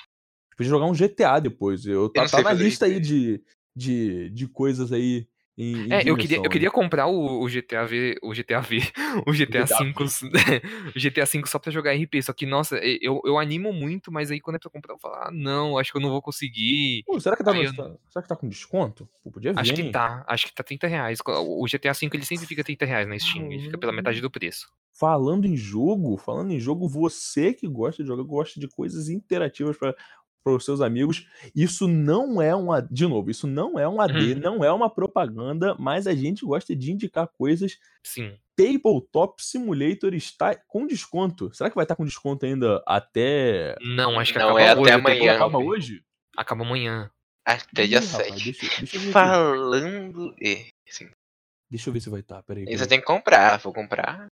Podia jogar um GTA depois. Eu, tá, não tá sei na lista aí de, de, de coisas aí em, em É, eu queria, eu queria comprar o, o GTA V, o GTA V, o GTA V, o GTA V só pra jogar RP, só que, nossa, eu, eu animo muito, mas aí quando é pra comprar, eu falo, ah, não, acho que eu não vou conseguir. Pô, será, que tá eu tá- será que tá com desconto? Pô, podia vir, Acho que hein? tá, acho que tá 30 reais. O GTA V ele sempre fica 30 reais na Steam, ele fica pela metade do preço. falando em jogo, falando em jogo, você que gosta de jogar, gosta de coisas interativas para os seus amigos. Isso não é um, de novo, isso não é um AD, Uhum. não é uma propaganda, mas a gente gosta de indicar coisas. Sim. Tabletop Simulator está com desconto. Será que vai estar com desconto ainda até Não, acho que Não, acaba é hoje. até amanhã. acaba hoje? Acaba amanhã. Até dia Ih, rapaz, 7. deixa, deixa eu aqui. Falando. e- Sim. Deixa eu ver se vai estar. Peraí. E peraí. você tem que comprar, vou comprar.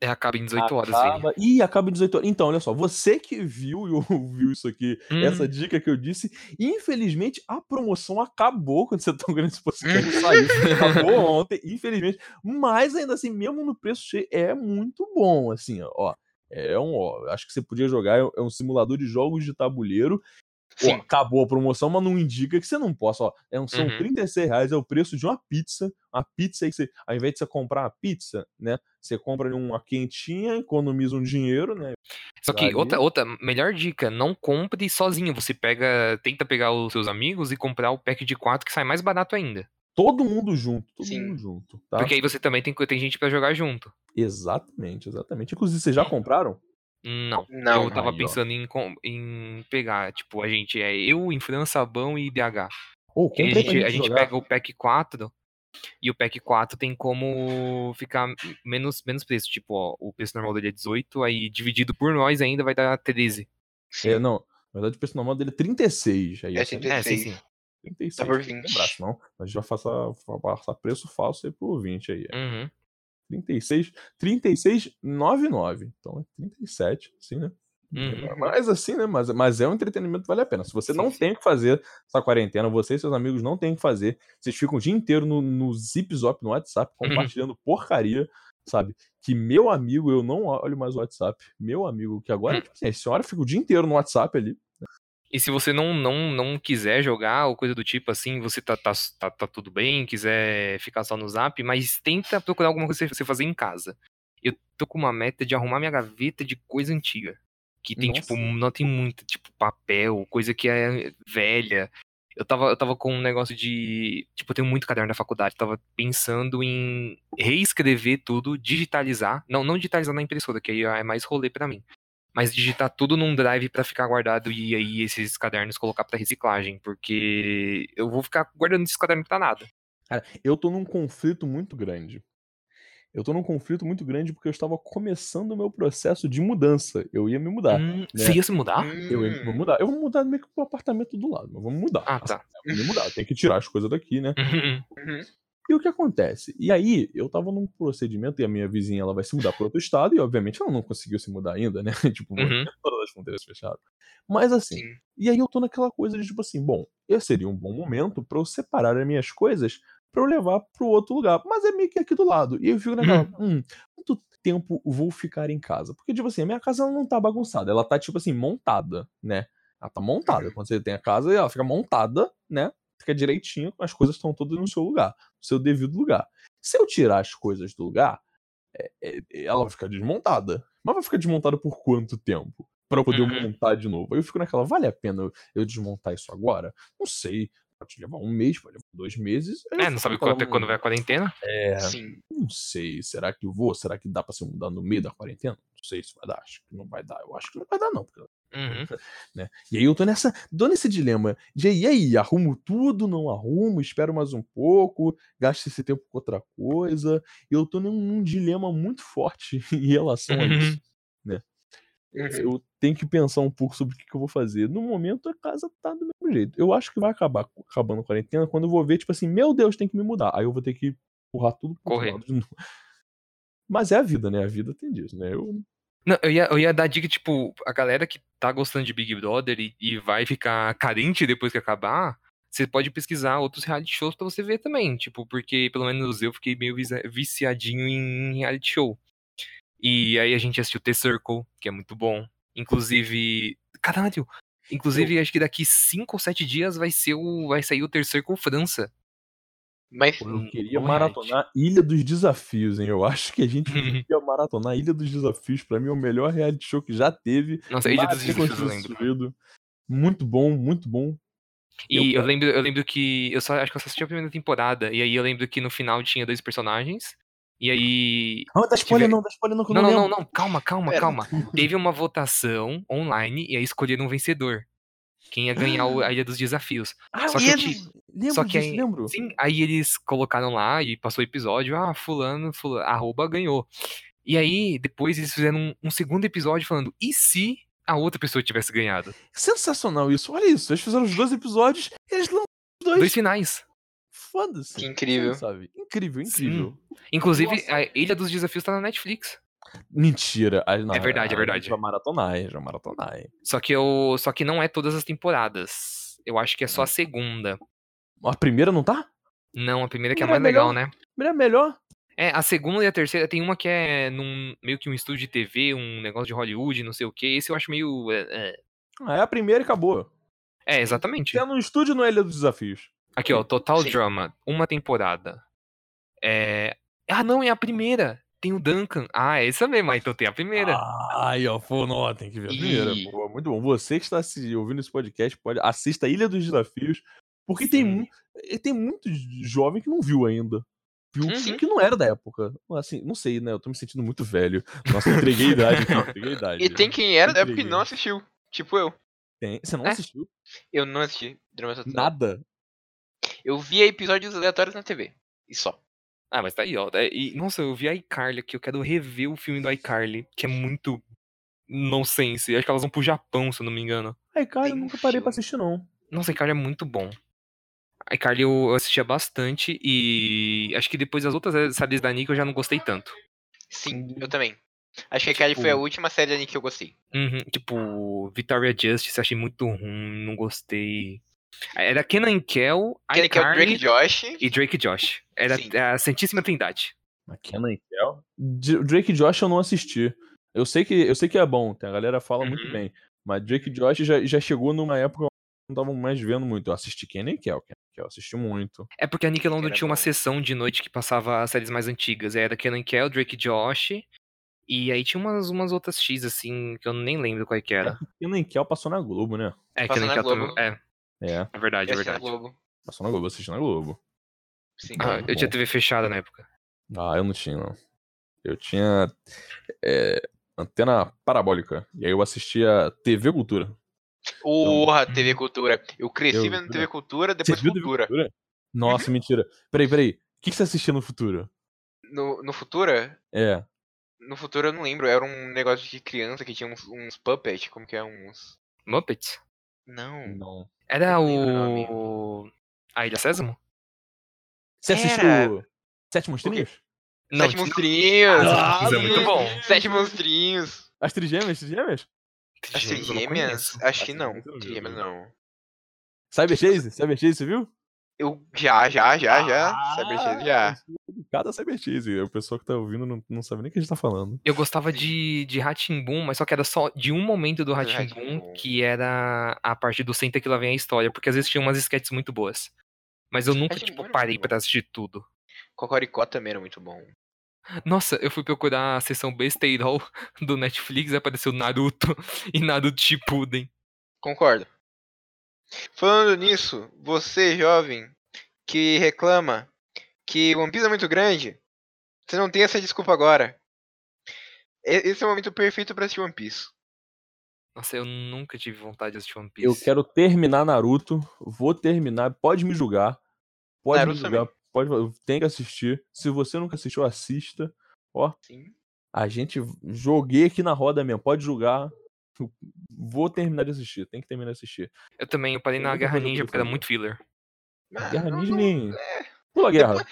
É, acaba em 18 horas, Vini. Acaba... Ih, acaba em 18 horas. Então, olha só, você que viu e ouviu isso aqui, Hum. essa dica que eu disse, infelizmente a promoção acabou quando você tá vendo esse podcast sair. acabou ontem, infelizmente. Mas ainda assim, mesmo no preço cheio, é muito bom, assim, ó. É um, ó, acho que você podia jogar, é um simulador de jogos de tabuleiro. Sim. acabou a promoção, mas não indica que você não possa, ó. É um, são Uhum. 36 reais, é o preço de uma pizza. Uma pizza aí que você, ao invés de você comprar uma pizza, né? Você compra uma quentinha, economiza um dinheiro, né? Só que outra, outra melhor dica, não compre sozinho. Você pega, tenta pegar os seus amigos e comprar o pack de 4 que sai mais barato ainda. Todo mundo junto, todo Sim. mundo junto, tá? Porque aí você também tem, tem gente pra jogar junto. Exatamente, exatamente. Inclusive, vocês já compraram? Não. Não. eu tava Aí, pensando em, em pegar, tipo, a gente é eu, Infran, Sabão e Que aí comprei a gente, gente, a gente pega o pack 4 e o pack 4 tem como ficar menos, menos preço. Tipo, ó, o preço normal dele é 18, aí dividido por nós ainda vai dar 13. Sim. É, não, na verdade o preço normal dele é 36. Aí É assim, 36. É, sim, sim. 36. Tá por tem que 20. lembrar, senão a gente vai passar, vai passar preço falso aí pro ouvinte aí. É Uhum. 36, 36,99. Então é 37, assim, né? Uhum. Mas assim, né? Mas, mas é um entretenimento que vale a pena. Se você Sim, não sim. tem o que fazer essa quarentena, você e seus amigos não tem o que fazer, vocês ficam o dia inteiro no, no Zip Zop, no WhatsApp, Uhum. compartilhando porcaria, sabe? Que meu amigo, eu não olho mais o WhatsApp. Meu amigo, que agora, Hum. tipo assim, a senhora fica o dia inteiro no WhatsApp ali. E se você não, não, não quiser jogar ou coisa do tipo assim, você tá, tá, tá, tá tudo bem, quiser ficar só no zap, mas tenta procurar alguma coisa pra você fazer em casa. Eu tô com uma meta de arrumar minha gaveta de coisa antiga. Que tem, tipo, Nossa. não tem muito, tipo, papel, coisa que é velha. Eu tava, eu tava com um negócio de. Tipo, eu tenho muito caderno da faculdade. Tava pensando em reescrever tudo, digitalizar. Não, não digitalizar na impressora, que aí é mais rolê pra mim. Mas digitar tudo num drive pra ficar guardado e aí esses cadernos colocar pra reciclagem. Porque eu vou ficar guardando esses cadernos pra nada. Cara, eu tô num conflito muito grande. Eu tô num conflito muito grande porque eu estava começando o meu processo de mudança. Eu ia me mudar. Hum, Você ia se mudar? Eu ia me Hum. mudar. Eu vou mudar meio que pro apartamento do lado, mas vamos mudar. Ah, tá. Eu vou me mudar. Tem que tirar as coisas daqui, né? Uhum. E o que acontece? E aí, eu tava num procedimento e a minha vizinha ela vai se mudar para outro estado e, obviamente, ela não conseguiu se mudar ainda, né? tipo, Uhum. todas as fronteiras fechadas. Mas assim, Sim. e aí eu tô naquela coisa de tipo assim, bom, esse seria um bom momento pra eu separar as minhas coisas pra eu levar pro outro lugar. Mas é meio que aqui do lado. E eu fico naquela, hum, quanto tempo vou ficar em casa? Porque, tipo assim, a minha casa ela não tá bagunçada, ela tá, tipo assim, montada, né? Ela tá montada. Quando você tem a casa, ela fica montada, né? Fica direitinho, as coisas estão todas no seu lugar, no seu devido lugar. Se eu tirar as coisas do lugar, é- é- ela vai ficar desmontada. Mas vai ficar desmontada por quanto tempo? Pra eu poder Uhum. montar de novo. Aí eu fico naquela, vale a pena eu- desmontar isso agora? Não sei. Pode levar um mês, pode levar dois meses. É, não sabe naquela, quando, quando vai a quarentena? É, Sim. não sei. Será que eu vou? Será que dá pra se mudar no meio da quarentena? Não sei se vai dar. Acho que não vai dar. Eu acho que não vai dar, não. porque Uhum. né? E aí eu tô nessa, tô nesse dilema de e aí, arrumo tudo, não arrumo, espero mais um pouco, gasto esse tempo com outra coisa. Eu tô num, num dilema muito forte em relação a isso. Uhum. Eu tenho que pensar um pouco sobre o que, que eu vou fazer. No momento, a casa tá do mesmo jeito. Eu acho que vai acabar acabando a quarentena quando eu vou ver, tipo assim, meu Deus, tem que me mudar. Aí eu vou ter que empurrar tudo pro Correr. Mas é a vida, né? A vida tem disso, né? Eu, Não, eu ia, eu ia dar dica, tipo, a galera que tá gostando de Big Brother e, e vai ficar carente depois que acabar, você pode pesquisar outros reality shows pra você ver também, tipo, porque pelo menos eu fiquei meio viciadinho em reality show. E aí a gente assistiu The Circle, que é muito bom. Inclusive, caralho, inclusive acho que daqui 5 ou 7 dias vai ser o vai sair o The Circle França. Mas eu queria bom maratonar Ilha dos Desafios, hein? Eu acho que a gente devia maratonar Ilha dos Desafios. Pra mim, é o melhor reality show que já teve. Nossa, Ilha dos Desafios. Muito bom, muito bom. E Eu- eu lembro, eu lembro que. Eu só acho que eu só assisti a primeira temporada. E aí eu lembro que no final tinha dois personagens. E aí. Não, dá spoiler Tiver- não, dá spoiler não, Não, não, não, não. Calma, calma, Pera. calma. Teve uma votação online e aí escolheram um vencedor. Quem ia ganhar o- a Ilha dos Desafios. Ah, Só que eu te- lembro só que disso, aí- lembro. Sim, aí eles colocaram lá e passou o episódio, ah, fulano, fulano, arroba ganhou. E aí, depois eles fizeram um, um segundo episódio falando, e se a outra pessoa tivesse ganhado? Sensacional isso, olha isso. Eles fizeram os dois episódios e eles lançaram os dois. Dois finais. Foda-se. Que incrível. Sabe? Incrível, Sim. incrível. Inclusive, Nossa. a Ilha dos Desafios tá na Netflix. Mentira. Ah, não, É verdade, é ah, verdade. Já maratonar, já maratonar. Só que eu. Só que não é todas as temporadas. Eu acho que é só a segunda. A primeira não tá? Não, a primeira que é a é mais legal, melhor? né? A primeira é melhor. É, a segunda e a terceira tem uma que é num meio que um estúdio de TV, um negócio de Hollywood, não sei o que. Esse eu acho meio. É, é. Ah, é a primeira e acabou. É, exatamente. É no estúdio, não é Ilha dos Desafios. Aqui, ó, Total Sim. Drama, uma temporada. É. Ah, não, é a primeira. Tem o Duncan. Ah, é essa mesmo, ah, então tem a primeira. Ai, ó, pô, não, tem que ver a primeira. Ih. Pô, muito bom. Você que está se ouvindo esse podcast, pode assista a Ilha dos Desafios, porque tem, Sim. eh, tem muito jovem que não viu ainda. Viu Uhum. que não era da época. Assim, não sei, né? Eu tô me sentindo muito velho. Nossa, eu entreguei a idade ó, entreguei a idade. E tem quem era da época que Entreguei. não assistiu. Tipo eu. Tem- Você não É? assistiu? Eu não assisti Drama Total. Nada. Eu via episódios aleatórios na TV. E só. Ah, mas tá aí, ó. É, E, nossa, eu vi a iCarly aqui. Eu quero rever o filme do iCarly, que é muito nonsense. Acho que elas vão pro Japão, se eu não me engano. Ai, cara, eu nunca parei pra assistir, não. Nossa, iCarly é muito bom. iCarly eu, eu assistia bastante e acho que depois das outras séries da Nick eu já não gostei tanto. Sim, Hum. eu também. Acho que a Kylie foi a Tipo- última série ali que eu gostei. Uhum, tipo, Victoria Justice achei muito ruim, não gostei. Era Kenan Kel, Aquele que é o Drake Josh. e Drake Josh. Era Sim. a Santíssima Trindade. McKenna e Kel? D- Drake e Josh eu não assisti. Eu sei que, eu sei que é bom, tem- a galera fala muito Uhum. bem. Mas Drake Josh já, já chegou numa época não tava mais vendo muito. Eu assisti Kenny e Kel, Kenny e Kel, eu assisti muito. É porque a Nickelodeon Era tinha uma bom. sessão de noite que passava as séries mais antigas. Era Kenan Kel, Drake Josh. E aí tinha umas, umas outras X, assim, que eu nem lembro qual é que era. Kenny e Kel passou na Globo, né? É, Passou Kenan na Kel Globo. também. É, É, é verdade, é Eu assisti na verdade. Globo. passou na Globo, eu assisti na Globo. Sim. Ah, eu tinha bom. TV fechada na época. Ah, eu não tinha, não. Eu tinha é, antena parabólica. E aí eu assistia TV Cultura. Porra, TV Cultura. Eu cresci Eu- vendo TV Cultura, depois TV Cultura. Nossa, mentira. Peraí, peraí. O que, que você assistia no futuro? No, no Futura? É. No Futura eu não lembro. Era um negócio de criança que tinha uns, uns puppets. Como que é? Uns. Muppets? Não. Não. Era o. A Ilha Sésamo? Você Era. assistiu Sete Monstrinhos? Não, Sete monstrinhos! Ah, é muito sim. bom. Sete monstrinhos! As trigêmeas, trigêmeas? As Trigêmeas eu não trigêmeas? conheço. Acho que As não. trigêmeas não. Cyber Chase? Cyber Chase, você viu? Eu já, já, já, Ah, já. Cyber Chase já. Cada Cyber Chase. O pessoal que tá ouvindo não, não sabe nem o que a gente tá falando. Eu gostava de, de Ratimbum, mas só que era só de um momento do Rá-Tim-Bum. que era a parte do Senta que lá vem a história, porque às vezes tinha umas sketches muito boas. Mas eu nunca, tipo, parei pra assistir tudo. Cocoricó também era muito bom. Nossa, eu fui procurar a sessão besteirol do Netflix e apareceu Naruto e Naruto Shippuden. Concordo. Falando nisso, você jovem que reclama que One Piece é muito grande, você não tem essa desculpa agora. Esse é o momento perfeito pra assistir One Piece. Nossa, eu nunca tive vontade de assistir One Piece. Eu quero terminar Naruto. Vou terminar. Pode me julgar. Pode Naruto me julgar. Pode, tem que assistir. Se você nunca assistiu, assista. Ó, Sim. a gente joguei aqui na roda mesmo. Pode julgar. Vou terminar de assistir. Tem que terminar de assistir. Eu também, eu parei na muita Guerra Ninja porque era muito filler. Ah, Guerra não- Ninja não- nem. é. Pula a guerra.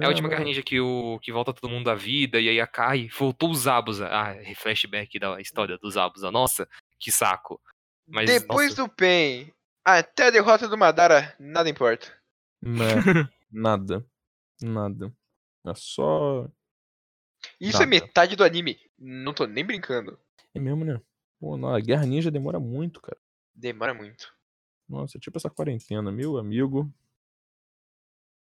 É a última Guerra Ninja que, o, que volta todo mundo à vida e aí a Kai voltou os Zabuza. Ah, flashback da história dos Zabuza. Nossa, que saco. Mas, Depois nossa, do Pen até a derrota do Madara, nada importa. Né, nada. Nada. É só. Isso Nada. é metade do anime. Não tô nem brincando. É mesmo, né? Pô, não, a Guerra Ninja demora muito, cara. Demora muito. Nossa, é tipo essa quarentena, meu amigo.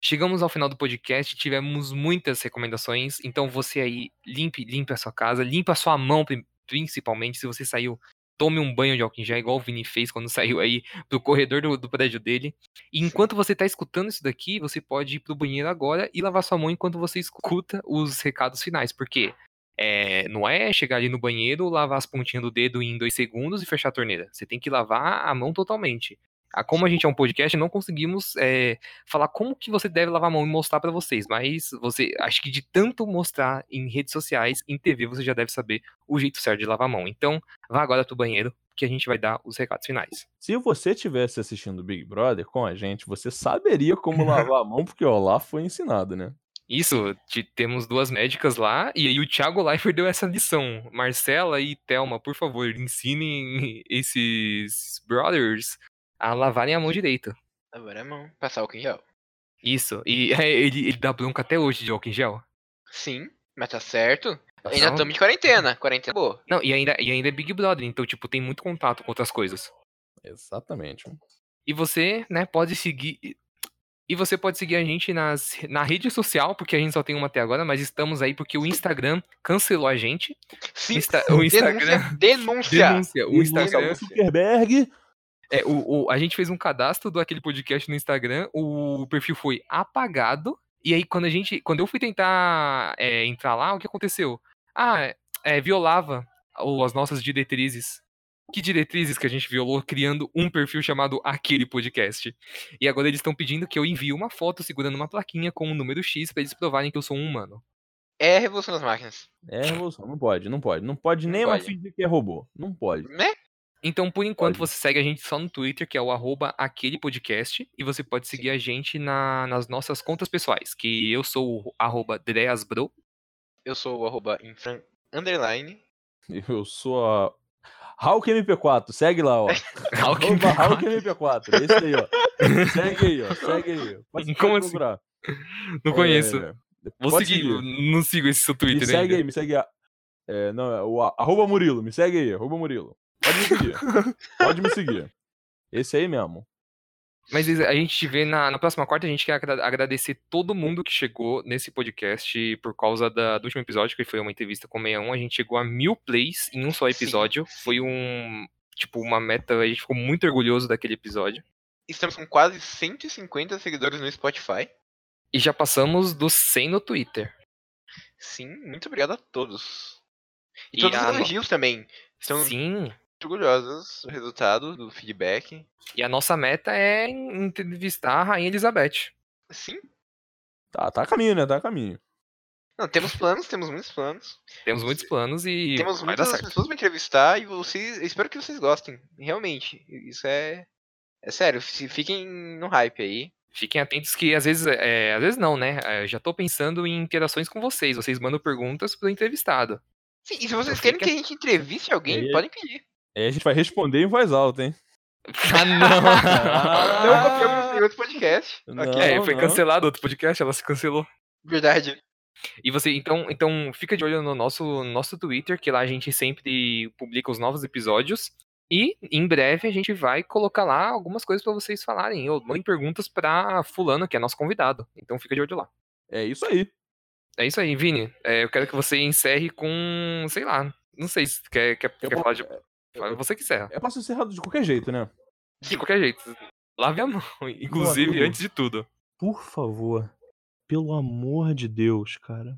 Chegamos ao final do podcast, tivemos muitas recomendações, então você aí limpe, limpe a sua casa, limpe a sua mão pri- principalmente se você saiu tome um banho de álcool em gel, igual o Vini fez quando saiu aí pro corredor do, do prédio dele. E enquanto você tá escutando isso daqui, você pode ir pro banheiro agora e lavar sua mão enquanto você escuta os recados finais. Porque é, não é chegar ali no banheiro, lavar as pontinhas do dedo em dois segundos e fechar a torneira. Você tem que lavar a mão totalmente. Como a gente é um podcast, não conseguimos é, falar como que você deve lavar a mão e mostrar pra vocês. Mas você, acho que de tanto mostrar em redes sociais, em TV, você já deve saber o jeito certo de lavar a mão. Então, vá agora pro banheiro, que a gente vai dar os recados finais. Se você tivesse assistindo Big Brother com a gente, você saberia como lavar a mão, porque ó, lá foi ensinado, né? Isso, te- temos duas médicas lá, e aí o Thiago Leifert deu essa lição. Marcela e Thelma, por favor, ensinem esses brothers a lavarem a mão direito. Agora é mão. Passar álcool em gel. Isso, e é, ele, ele dá bronca até hoje de álcool em gel. Sim, mas tá certo. Tá Ainda estamos de quarentena. Quarentena boa. Não, e ainda, e ainda é Big Brother, então, tipo, tem muito contato com outras coisas. Exatamente. E você, né, pode seguir. E você pode seguir a gente nas, na rede social, porque a gente só tem uma até agora, mas estamos aí porque o Instagram cancelou a gente. Sim, Insta- o Instagram. denúncia. Denúncia. Denúncia. O Instagram. o Zuckerberg. É, o, o- a gente fez um cadastro do aquele podcast no Instagram, o perfil foi apagado. E aí, quando a gente. Quando eu fui tentar é, entrar lá, o que aconteceu? Ah, é, violava o- as nossas diretrizes. Que diretrizes que a gente violou criando um perfil chamado Aquele Podcast? E agora eles estão pedindo que eu envie uma foto segurando uma plaquinha com o número X pra eles provarem que eu sou um humano. É a revolução das máquinas. É revolução. Não pode, não pode. Não pode Não nem mais pode. fingir que é robô. Não pode. Né? Então, por enquanto, Pode. você segue a gente só no Twitter, que é o arroba aquele podcast, e você pode seguir a gente na- nas nossas contas pessoais, que eu sou o arroba Dreasbro, Eu sou o arroba infran underline. Eu sou a. Hulk MP4, segue lá, ó. Arroba Hulk MP4. Esse aí, ó. Segue aí, ó. Segue aí. Pode, Como pode assim? procurar. não conheço. É, Vou pode seguir, seguir. não sigo esse seu Me Twitter segue ainda. aí, me segue aí. É, não, é o a- arroba Murilo, me segue aí, arroba Murilo. Pode me seguir. Pode me seguir. Esse aí mesmo. Mas a gente te vê na, na próxima quarta, a gente quer agra- agradecer todo mundo que chegou nesse podcast por causa da- do último episódio, que foi uma entrevista com o 61, a gente chegou a mil plays em um só episódio, sim. foi um... Tipo, uma meta, a gente ficou muito orgulhoso daquele episódio. Estamos com quase 150 seguidores no Spotify. E já passamos dos 100 no Twitter. Sim, muito obrigado a todos. E, E todos os a no- elogios também. Estamos Sim. Muito orgulhosos do resultado, do feedback. E a nossa meta é entrevistar a Rainha Elizabeth. Sim. Tá, tá a caminho, né? Tá a caminho. Não, temos planos, temos muitos planos. Temos muitos planos e temos muitas pessoas pra entrevistar e vocês. eu Espero que vocês gostem. Realmente. Isso é. É sério. Fiquem no hype aí. Fiquem atentos que às vezes, é, às vezes não, né? É, já tô pensando em interações com vocês. Vocês mandam perguntas pro entrevistado. Sim, e se vocês Então querem fica- que a gente entreviste alguém, Aí- podem pedir. Aí a gente vai responder em voz alta, hein? Ah, não! Não copiamos em outro podcast. Não. Ok. é, foi não. cancelado outro podcast, ela se cancelou. Verdade. E você, então, então fica de olho no nosso, no nosso Twitter, que lá a gente sempre publica os novos episódios. E em breve a gente vai colocar lá algumas coisas pra vocês falarem. Ou mandem perguntas pra Fulano, que é nosso convidado. Então fica de olho lá. É isso aí. É isso aí, Vini. É, eu quero que você encerre com, sei lá, não sei se quer, quer, Eu quer vou- falar de. Você que encerra. Eu posso encerrar de qualquer jeito, né? De qualquer jeito. Lave a mão, inclusive amigo. antes de tudo. Por favor, pelo amor de Deus, cara.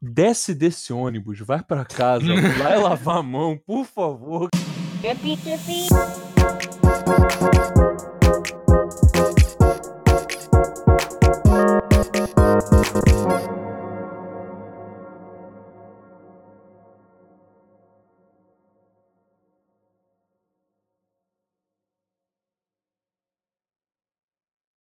Desce desse ônibus, vai pra casa, vai lavar a mão, por favor.